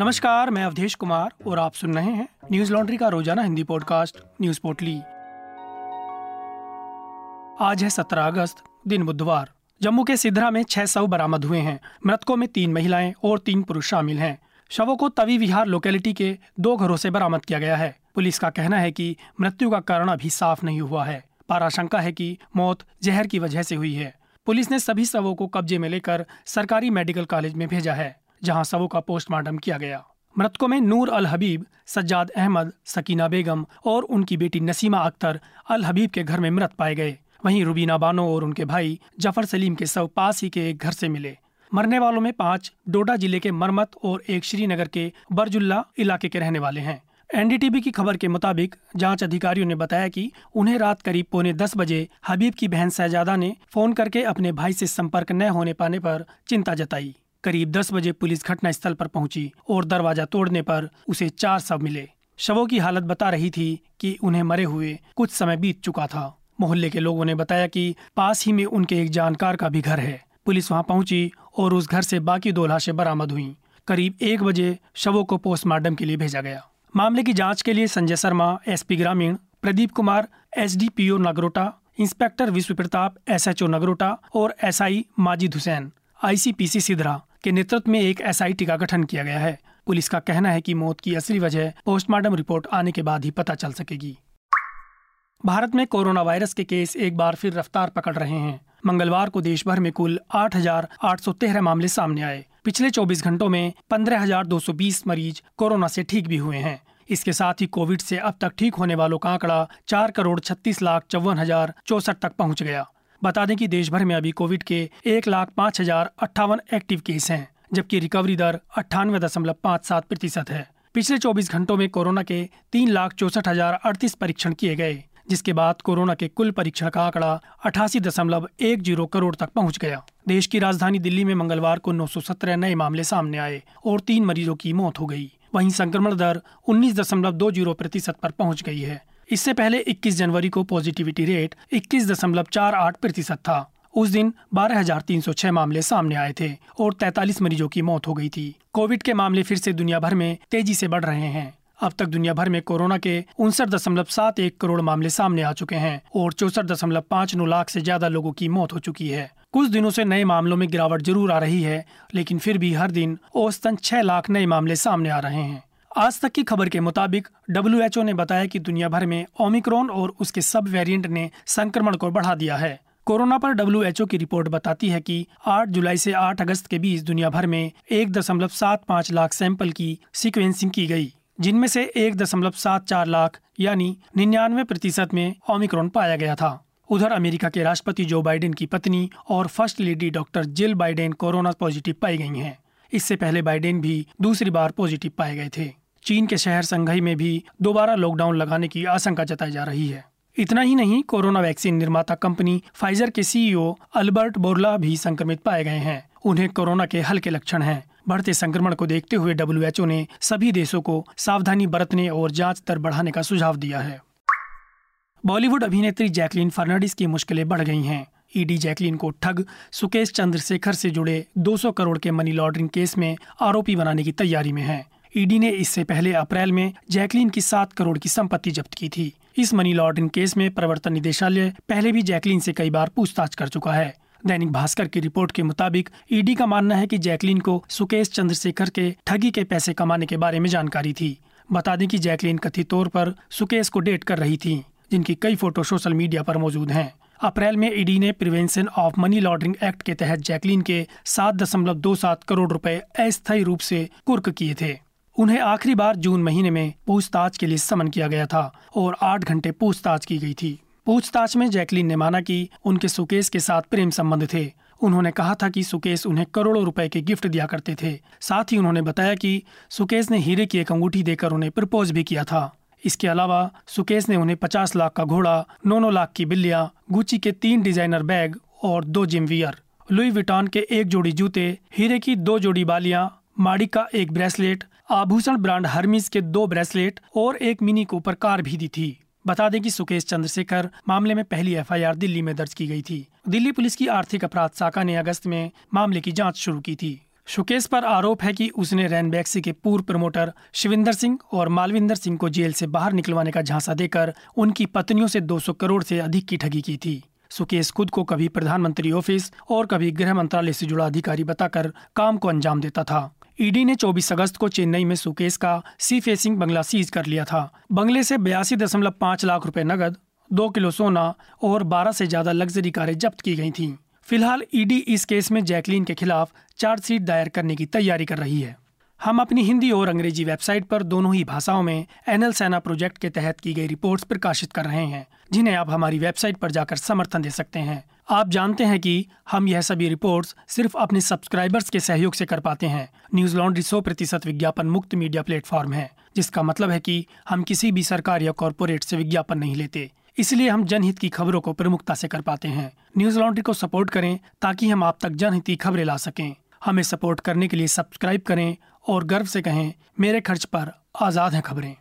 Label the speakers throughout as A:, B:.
A: नमस्कार, मैं अवधेश कुमार और आप सुन रहे हैं न्यूज़ लॉन्ड्री का रोज़ाना हिंदी पॉडकास्ट, न्यूज़ पोटली। आज है सत्रह अगस्त, दिन बुधवार। जम्मू के सिद्धरा में छह शव बरामद हुए हैं। मृतकों में तीन महिलाएँ और तीन पुरुष शामिल हैं। शवों को तवी विहार लोकेलिटी के दो घरों से बरामद किया गया है। पुलिस का कहना है कि मृत्यु का कारण अभी साफ़ नहीं हुआ है। पर आशंका है कि मौत जहर की वजह से हुई है। पुलिस ने सभी शवों को कब्जे में लेकर सरकारी मेडिकल कॉलेज में भेजा है। जहाँ शवों का पोस्टमार्टम किया गया। मृतकों में नूर अल हबीब, सज्जाद अहमद, सकीना बेगम और उनकी बेटी नसीमा अख्तर अल हबीब के घर में मृत पाए गए। वहीं रुबीना बानो और उनके भाई ज़फ़र सलीम के शव पास ही के एक घर से मिले। मरने वालों में पाँच डोडा ज़िले के मरमत और एक श्रीनगर के बरजुल्ला इलाके के रहने वाले हैं। एनडीटीवी की खबर के मुताबिक जाँच अधिकारियों ने बताया कि उन्हें रात करीब पौने दस बजे हबीब की बहन शहजादा ने फ़ोन करके अपने भाई से संपर्क न होने पाने पर चिंता जताई। करीब दस बजे पुलिस घटना स्थल पर पहुँची और दरवाज़ा तोड़ने पर उसे चार शव मिले। शवों की हालत बता रही थी कि उन्हें मरे हुए कुछ समय बीत चुका था। मोहल्ले के लोगों ने बताया कि पास ही में उनके एक जानकार का भी घर है। पुलिस वहाँ पहुँची और उस घर से बाकी दो लाशें बरामद हुई। करीब एक बजे शवों को पोस्टमार्टम के लिए भेजा गया। मामले की जाँच के लिए संजय शर्मा, एसपी ग्रामीण, Pradeep Kumar, SDPO Nagrota, inspector Vishwa Pratap SHO Nagrota और एसआई माजिद हुसैन, आईसीपीसी सिद्धरा। के नेतृत्व में एक एसआईटी का गठन किया गया है। पुलिस का कहना है कि मौत की असली वजह पोस्टमार्टम रिपोर्ट आने के बाद ही पता चल सकेगी। भारत में कोरोना वायरस के केस एक बार फिर रफ्तार पकड़ रहे हैं। मंगलवार को देश भर में कुल 8,813 मामले सामने आए। पिछले 24 घंटों में 15,220 मरीज़ कोरोना से ठीक भी हुए हैं। इसके साथ ही कोविड से अब तक ठीक होने वालों का आंकड़ा चार करोड़ छत्तीस लाख चौवन हज़ार चौसठ तक पहुँच गया। बता दें कि देश भर में अभी कोविड के एक लाख पाँच हज़ार अट्ठावन एक्टिव केस हैं, जबकि रिकवरी दर अट्ठानवे दशमलव पाँच सात प्रतिशत है। पिछले 24 घंटों में कोरोना के तीन लाख चौसठ हज़ार अड़तीस परीक्षण किए गए, जिसके बाद कोरोना के कुल परीक्षण का आंकड़ा अठासी दशमलव एक ज़ीरो करोड़ तक पहुँच गया। देश की राजधानी दिल्ली में मंगलवार को 917 नए मामले सामने आए और तीन मरीजों की मौत हो गई। वहीं संक्रमण दर उन्नीस दशमलव दो ज़ीरो प्रतिशत पर पहुँच गई है। इससे पहले 21 जनवरी को पॉजिटिविटी रेट इक्कीस दशमलव चार आठ प्रतिशत था। उस दिन 12,306 मामले सामने आए थे और 43 मरीजों की मौत हो गई थी। कोविड के मामले फिर से दुनिया भर में तेज़ी से बढ़ रहे हैं। अब तक दुनिया भर में कोरोना के उनसठ दशमलव सात एक करोड़ मामले सामने आ चुके हैं और चौसठ दशमलव पाँच नौ लाख से ज़्यादा लोगों की मौत हो चुकी है। कुछ दिनों से नए मामलों में गिरावट ज़रूर आ रही है लेकिन फिर भी हर दिन औसतन छह लाख नए मामले सामने आ रहे हैं। आज तक की खबर के मुताबिक डब्ल्यूएचओ ने बताया कि दुनिया भर में ओमिक्रॉन और उसके सब वेरिएंट ने संक्रमण को बढ़ा दिया है। कोरोना पर डब्ल्यूएचओ की रिपोर्ट बताती है कि 8 जुलाई से 8 अगस्त के बीच दुनिया भर में एक दशमलव सात पाँच लाख सैंपल की सीक्वेंसिंग की गई, जिनमें से एक दशमलव सात चार लाख, यानी निन्यानवे प्रतिशत में ओमिक्रॉन पाया गया था। उधर अमेरिका के राष्ट्रपति जो बाइडेन की पत्नी और first lady doctor Jill Biden corona positive पाई गई हैं। इससे पहले बाइडेन भी दूसरी बार पॉजिटिव पाए गए थे। चीन के शहर संघई में भी दोबारा लॉकडाउन लगाने की आशंका जताई जा रही है। इतना ही नहीं, कोरोना वैक्सीन निर्माता कंपनी फाइजर के सीईओ अल्बर्ट बोरला भी संक्रमित पाए गए हैं। उन्हें कोरोना के हल्के लक्षण हैं। बढ़ते संक्रमण को देखते हुए डब्ल्यूएचओ ने सभी देशों को सावधानी बरतने और जाँच दर बढ़ाने का सुझाव दिया है। बॉलीवुड अभिनेत्री जैकलीन फर्नांडिस की मुश्किलें बढ़ गई हैं। ईडी जैकलीन को ठग, सुकेश चंद्रशेखर से जुड़े 200 करोड़ के मनी लॉन्ड्रिंग केस में आरोपी बनाने की तैयारी में है। ईडी ने इससे पहले अप्रैल में जैकलीन की सात करोड़ की संपत्ति जब्त की थी। इस मनी लॉन्ड्रिंग केस में प्रवर्तन निदेशालय पहले भी जैकलीन से कई बार पूछताछ कर चुका है। दैनिक भास्कर की रिपोर्ट के मुताबिक, ईडी का मानना है कि जैकलीन को सुकेश चंद्रशेखर के ठगी के पैसे कमाने के बारे में जानकारी थी। बता दें कि जैकलीन कथित तौर पर सुकेश को डेट कर रही थी, जिनकी कई फ़ोटो सोशल मीडिया पर मौजूद हैं। अप्रैल में ईडी ने prevention of money laundering act के तहत जैकलीन के सात दशमलव दो सात करोड़ रुपए अस्थायी रूप से कुर्क किए थे। उन्हें आखिरी बार जून महीने में पूछताछ के लिए समन किया गया था और आठ घंटे पूछताछ की गई थी। पूछताछ में जैकलीन ने माना कि उनके सुकेश के साथ प्रेम संबंध थे। उन्होंने कहा था कि सुकेश उन्हें करोड़ों रुपए के गिफ्ट दिया करते थे। साथ ही उन्होंने बताया कि सुकेश ने हीरे की एक अंगूठी देकर उन्हें प्रपोज भी किया था। इसके अलावा सुकेश ने उन्हें पचास लाख का घोड़ा नौ नौ लाख की बिल्लियाँ गुची के तीन डिज़ाइनर बैग और दो जिम वियर, लुई विटान के एक जोड़ी जूते, हीरे की दो जोड़ी बालियाँ, माड़ी का एक ब्रेसलेट आभूषण ब्रांड हर्मिस के दो ब्रेसलेट और एक मिनी कूपर कार भी दी थी। बता दें कि सुकेश चंद्रशेखर मामले में पहली एफआईआर दिल्ली में दर्ज की गई थी। दिल्ली पुलिस की आर्थिक अपराध शाखा ने अगस्त में मामले की जाँच शुरू की थी। सुकेश पर आरोप है कि उसने रैनबैक्सी के पूर्व प्रमोटर शिविंदर सिंह और मालविंदर सिंह को जेल से बाहर निकलवाने का झांसा देकर उनकी पत्नियों से 200 करोड़ से अधिक की ठगी की थी। सुकेश खुद को कभी प्रधानमंत्री ऑफ़िस और कभी गृह मंत्रालय से जुड़ा अधिकारी बताकर काम को अंजाम देता था। ईडी ने 24 अगस्त को चेन्नई में सुकेश का सी फेसिंग बंगला सीज कर लिया था। बंगले से बयासी दशमलव पाँच लाख रुपए नगद, दो किलो सोना और 12 से ज़्यादा लग्जरी कारें जब्त की गई थीं। फ़िलहाल ईडी इस केस में जैकलीन के खिलाफ चार्जशीट दायर करने की तैयारी कर रही है। हम अपनी हिंदी और अंग्रेज़ी वेबसाइट पर दोनों ही भाषाओं में एनएल सेना प्रोजेक्ट के तहत की गई रिपोर्ट्स प्रकाशित कर रहे हैं, जिन्हें आप हमारी वेबसाइट पर जाकर समर्थन दे सकते हैं। आप जानते हैं कि हम यह सभी रिपोर्ट्स सिर्फ़ अपने सब्सक्राइबर्स के सहयोग से कर पाते हैं। न्यूज़ लॉन्ड्री सौ प्रतिशत विज्ञापन मुक्त मीडिया प्लेटफॉर्म है, जिसका मतलब है कि हम किसी भी सरकार या कॉरपोरेट से विज्ञापन नहीं लेते। इसलिए हम जनहित की खबरों को प्रमुखता से कर पाते हैं। न्यूज़ लॉन्ड्री को सपोर्ट करें ताकि हम आप तक जनहित की खबरें ला सकें। हमें सपोर्ट करने के लिए सब्सक्राइब करें और गर्व से कहें, मेरे खर्च पर आज़ाद हैं खबरें।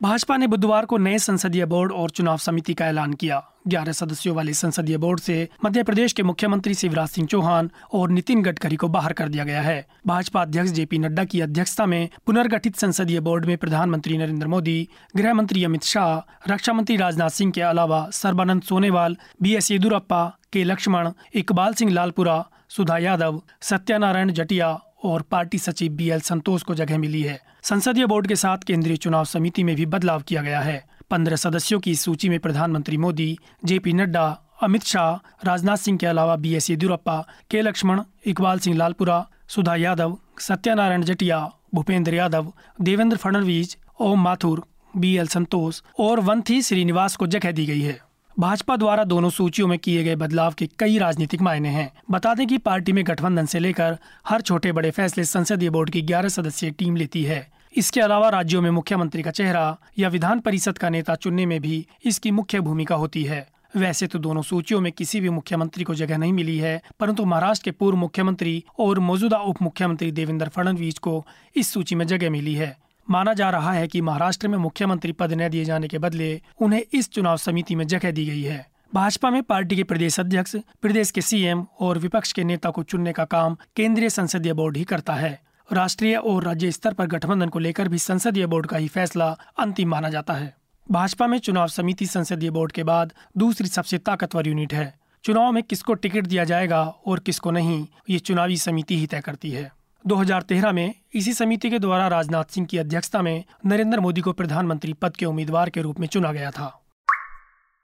A: भाजपा ने बुधवार को नए संसदीय बोर्ड और चुनाव समिति का ऐलान किया। ग्यारह सदस्यों वाले संसदीय बोर्ड से मध्य प्रदेश के मुख्यमंत्री शिवराज सिंह चौहान और नितिन गडकरी को बाहर कर दिया गया है। भाजपा अध्यक्ष जेपी नड्डा की अध्यक्षता में पुनर्गठित संसदीय बोर्ड में प्रधानमंत्री नरेंद्र मोदी गृह मंत्री अमित शाह रक्षा मंत्री राजनाथ सिंह के अलावा Sarbananda Sonowal, B S Yediyurappa K Laxman, Iqbal Singh Lalpura Sudha Yadav, Satyanarayan Jatiya और पार्टी सचिव बी एल संतोष को जगह मिली है। संसदीय बोर्ड के साथ केंद्रीय चुनाव समिति में भी बदलाव किया गया है। पंद्रह सदस्यों की सूची में प्रधानमंत्री मोदी, जेपी नड्डा, अमित शाह, राजनाथ सिंह के अलावा B S Yediyurappa K Laxman, Iqbal Singh Lalpura, Sudha Yadav, Satyanarayan Jatiya, Bhupender Yadav, Devendra Fadnavis, Om Mathur B L Santosh और वंथी श्रीनिवास को जगह दी गई है। भाजपा द्वारा दोनों सूचियों में किए गए बदलाव के कई राजनीतिक मायने हैं। बता दें कि पार्टी में गठबंधन से लेकर हर छोटे बड़े फैसले संसदीय बोर्ड की ग्यारह सदस्यीय टीम लेती है। इसके अलावा राज्यों में मुख्यमंत्री का चेहरा या विधान परिषद का नेता चुनने में भी इसकी मुख्य भूमिका होती है। वैसे तो दोनों सूचियों में किसी भी मुख्यमंत्री को जगह नहीं मिली है, परंतु महाराष्ट्र के पूर्व मुख्यमंत्री और मौजूदा उप मुख्यमंत्री देवेंद्र फडणवीस को इस सूची में जगह मिली है। माना जा रहा है कि महाराष्ट्र में मुख्यमंत्री पद न दिए जाने के बदले उन्हें इस चुनाव समिति में जगह दी गई है। भाजपा में पार्टी के प्रदेश अध्यक्ष, प्रदेश के सीएम और विपक्ष के नेता को चुनने का काम केंद्रीय संसदीय बोर्ड ही करता है। राष्ट्रीय और राज्य स्तर पर गठबंधन को लेकर भी संसदीय बोर्ड का ही फैसला अंतिम माना जाता है। भाजपा में चुनाव समिति संसदीय बोर्ड के बाद दूसरी सबसे ताकतवर यूनिट है। चुनाव में किसको टिकट दिया जाएगा और किसको नहीं, ये चुनावी समिति ही तय करती है। 2013 में इसी समिति के द्वारा राजनाथ सिंह की अध्यक्षता में नरेंद्र मोदी को प्रधानमंत्री पद के उम्मीदवार के रूप में चुना गया था।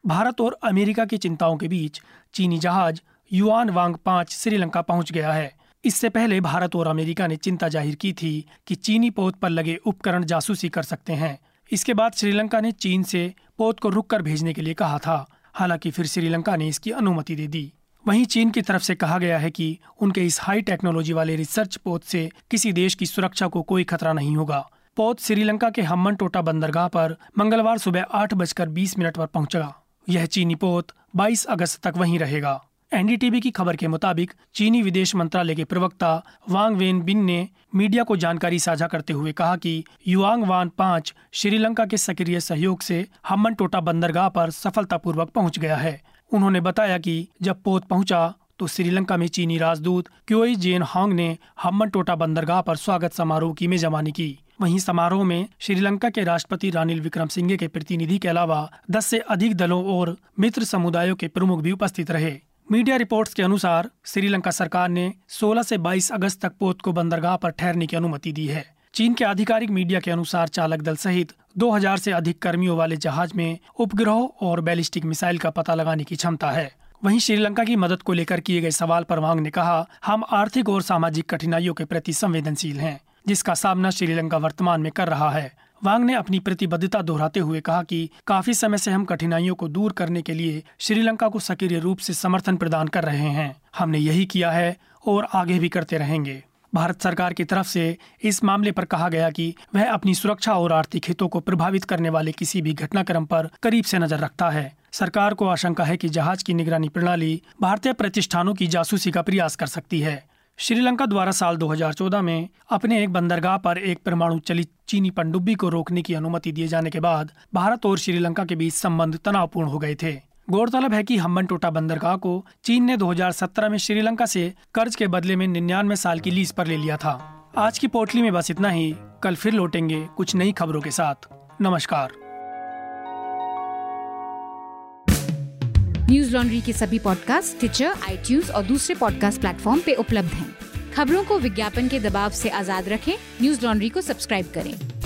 A: भारत और अमेरिका की चिंताओं के बीच चीनी जहाज़ युआन वांग पाँच श्रीलंका पहुँच गया है। इससे पहले भारत और अमेरिका ने चिंता ज़ाहिर की थी कि चीनी पोत पर लगे उपकरण जासूसी कर सकते हैं। इसके बाद श्रीलंका ने चीन से पोत को रुक कर भेजने के लिए कहा था। हालाँकि फिर श्रीलंका ने इसकी अनुमति दे दी। वहीं चीन की तरफ़ से कहा गया है कि उनके इस हाई टेक्नोलॉजी वाले रिसर्च पोत से किसी देश की सुरक्षा को कोई खतरा नहीं होगा। पोत श्रीलंका के हम्मन टोटा बंदरगाह पर मंगलवार सुबह आठ बजकर बीस मिनट पर पहुंचेगा। यह चीनी पोत 22 अगस्त तक वहीं रहेगा। एनडीटीवी की खबर के मुताबिक चीनी विदेश मंत्रालय के प्रवक्ता वांग वेन बिन ने मीडिया को जानकारी साझा करते हुए कहा कि युआंग वान पाँच श्रीलंका के सक्रिय सहयोग से हम्मन टोटा बंदरगाह पर सफलतापूर्वक पहुँच गया है। उन्होंने बताया कि जब पोत पहुँचा तो श्रीलंका में चीनी राजदूत क्योई जेन हांग ने हम्मन टोटा बंदरगाह पर स्वागत समारोह की मेजबानी की। वहीं समारोह में श्रीलंका के राष्ट्रपति रानिल विक्रम सिंघे के प्रतिनिधि के अलावा दस से अधिक दलों और मित्र समुदायों के प्रमुख भी उपस्थित रहे। मीडिया रिपोर्ट्स के अनुसार, श्रीलंका सरकार ने 16 से 22 अगस्त तक पोत को बंदरगाह पर ठहरने की अनुमति दी है। चीन के आधिकारिक मीडिया के अनुसार चालक दल सहित 2000 से अधिक कर्मियों वाले जहाज़ में उपग्रह और बैलिस्टिक मिसाइल का पता लगाने की क्षमता है। वहीं श्रीलंका की मदद को लेकर किए गए सवाल पर वांग ने कहा, हम आर्थिक और सामाजिक कठिनाइयों के प्रति संवेदनशील हैं, जिसका सामना श्रीलंका वर्तमान में कर रहा है। वांग ने अपनी प्रतिबद्धता दोहराते हुए कहा कि काफ़ी समय से हम कठिनाइयों को दूर करने के लिए श्रीलंका को सक्रिय रूप से समर्थन प्रदान कर रहे हैं। हमने यही किया है और आगे भी करते रहेंगे। भारत सरकार की तरफ़ से इस मामले पर कहा गया कि वह अपनी सुरक्षा और आर्थिक हितों को प्रभावित करने वाले किसी भी घटनाक्रम पर करीब से नज़र रखता है। सरकार को आशंका है कि जहाज़ की निगरानी प्रणाली भारतीय प्रतिष्ठानों की जासूसी का प्रयास कर सकती है। श्रीलंका द्वारा साल 2014 में अपने एक बंदरगाह पर एक परमाणु चलित चीनी पनडुब्बी को रोकने की अनुमति दिए जाने के बाद भारत और श्रीलंका के बीच संबंध तनावपूर्ण हो गए थे। गौरतलब है कि हम्बन टोटा बंदरगाह को चीन ने 2017 में श्रीलंका से कर्ज के बदले में निन्यानवे साल की लीज पर ले लिया था। आज की पोटली में बस इतना ही। कल फिर लौटेंगे कुछ नई खबरों के साथ। नमस्कार।
B: न्यूज़ लॉन्ड्री के सभी पॉडकास्ट ट्विटर आई और दूसरे पॉडकास्ट प्लेटफॉर्म पे उपलब्ध हैं। खबरों को विज्ञापन के दबाव से आज़ाद रखें। न्यूज़ लॉन्ड्री को सब्सक्राइब करें।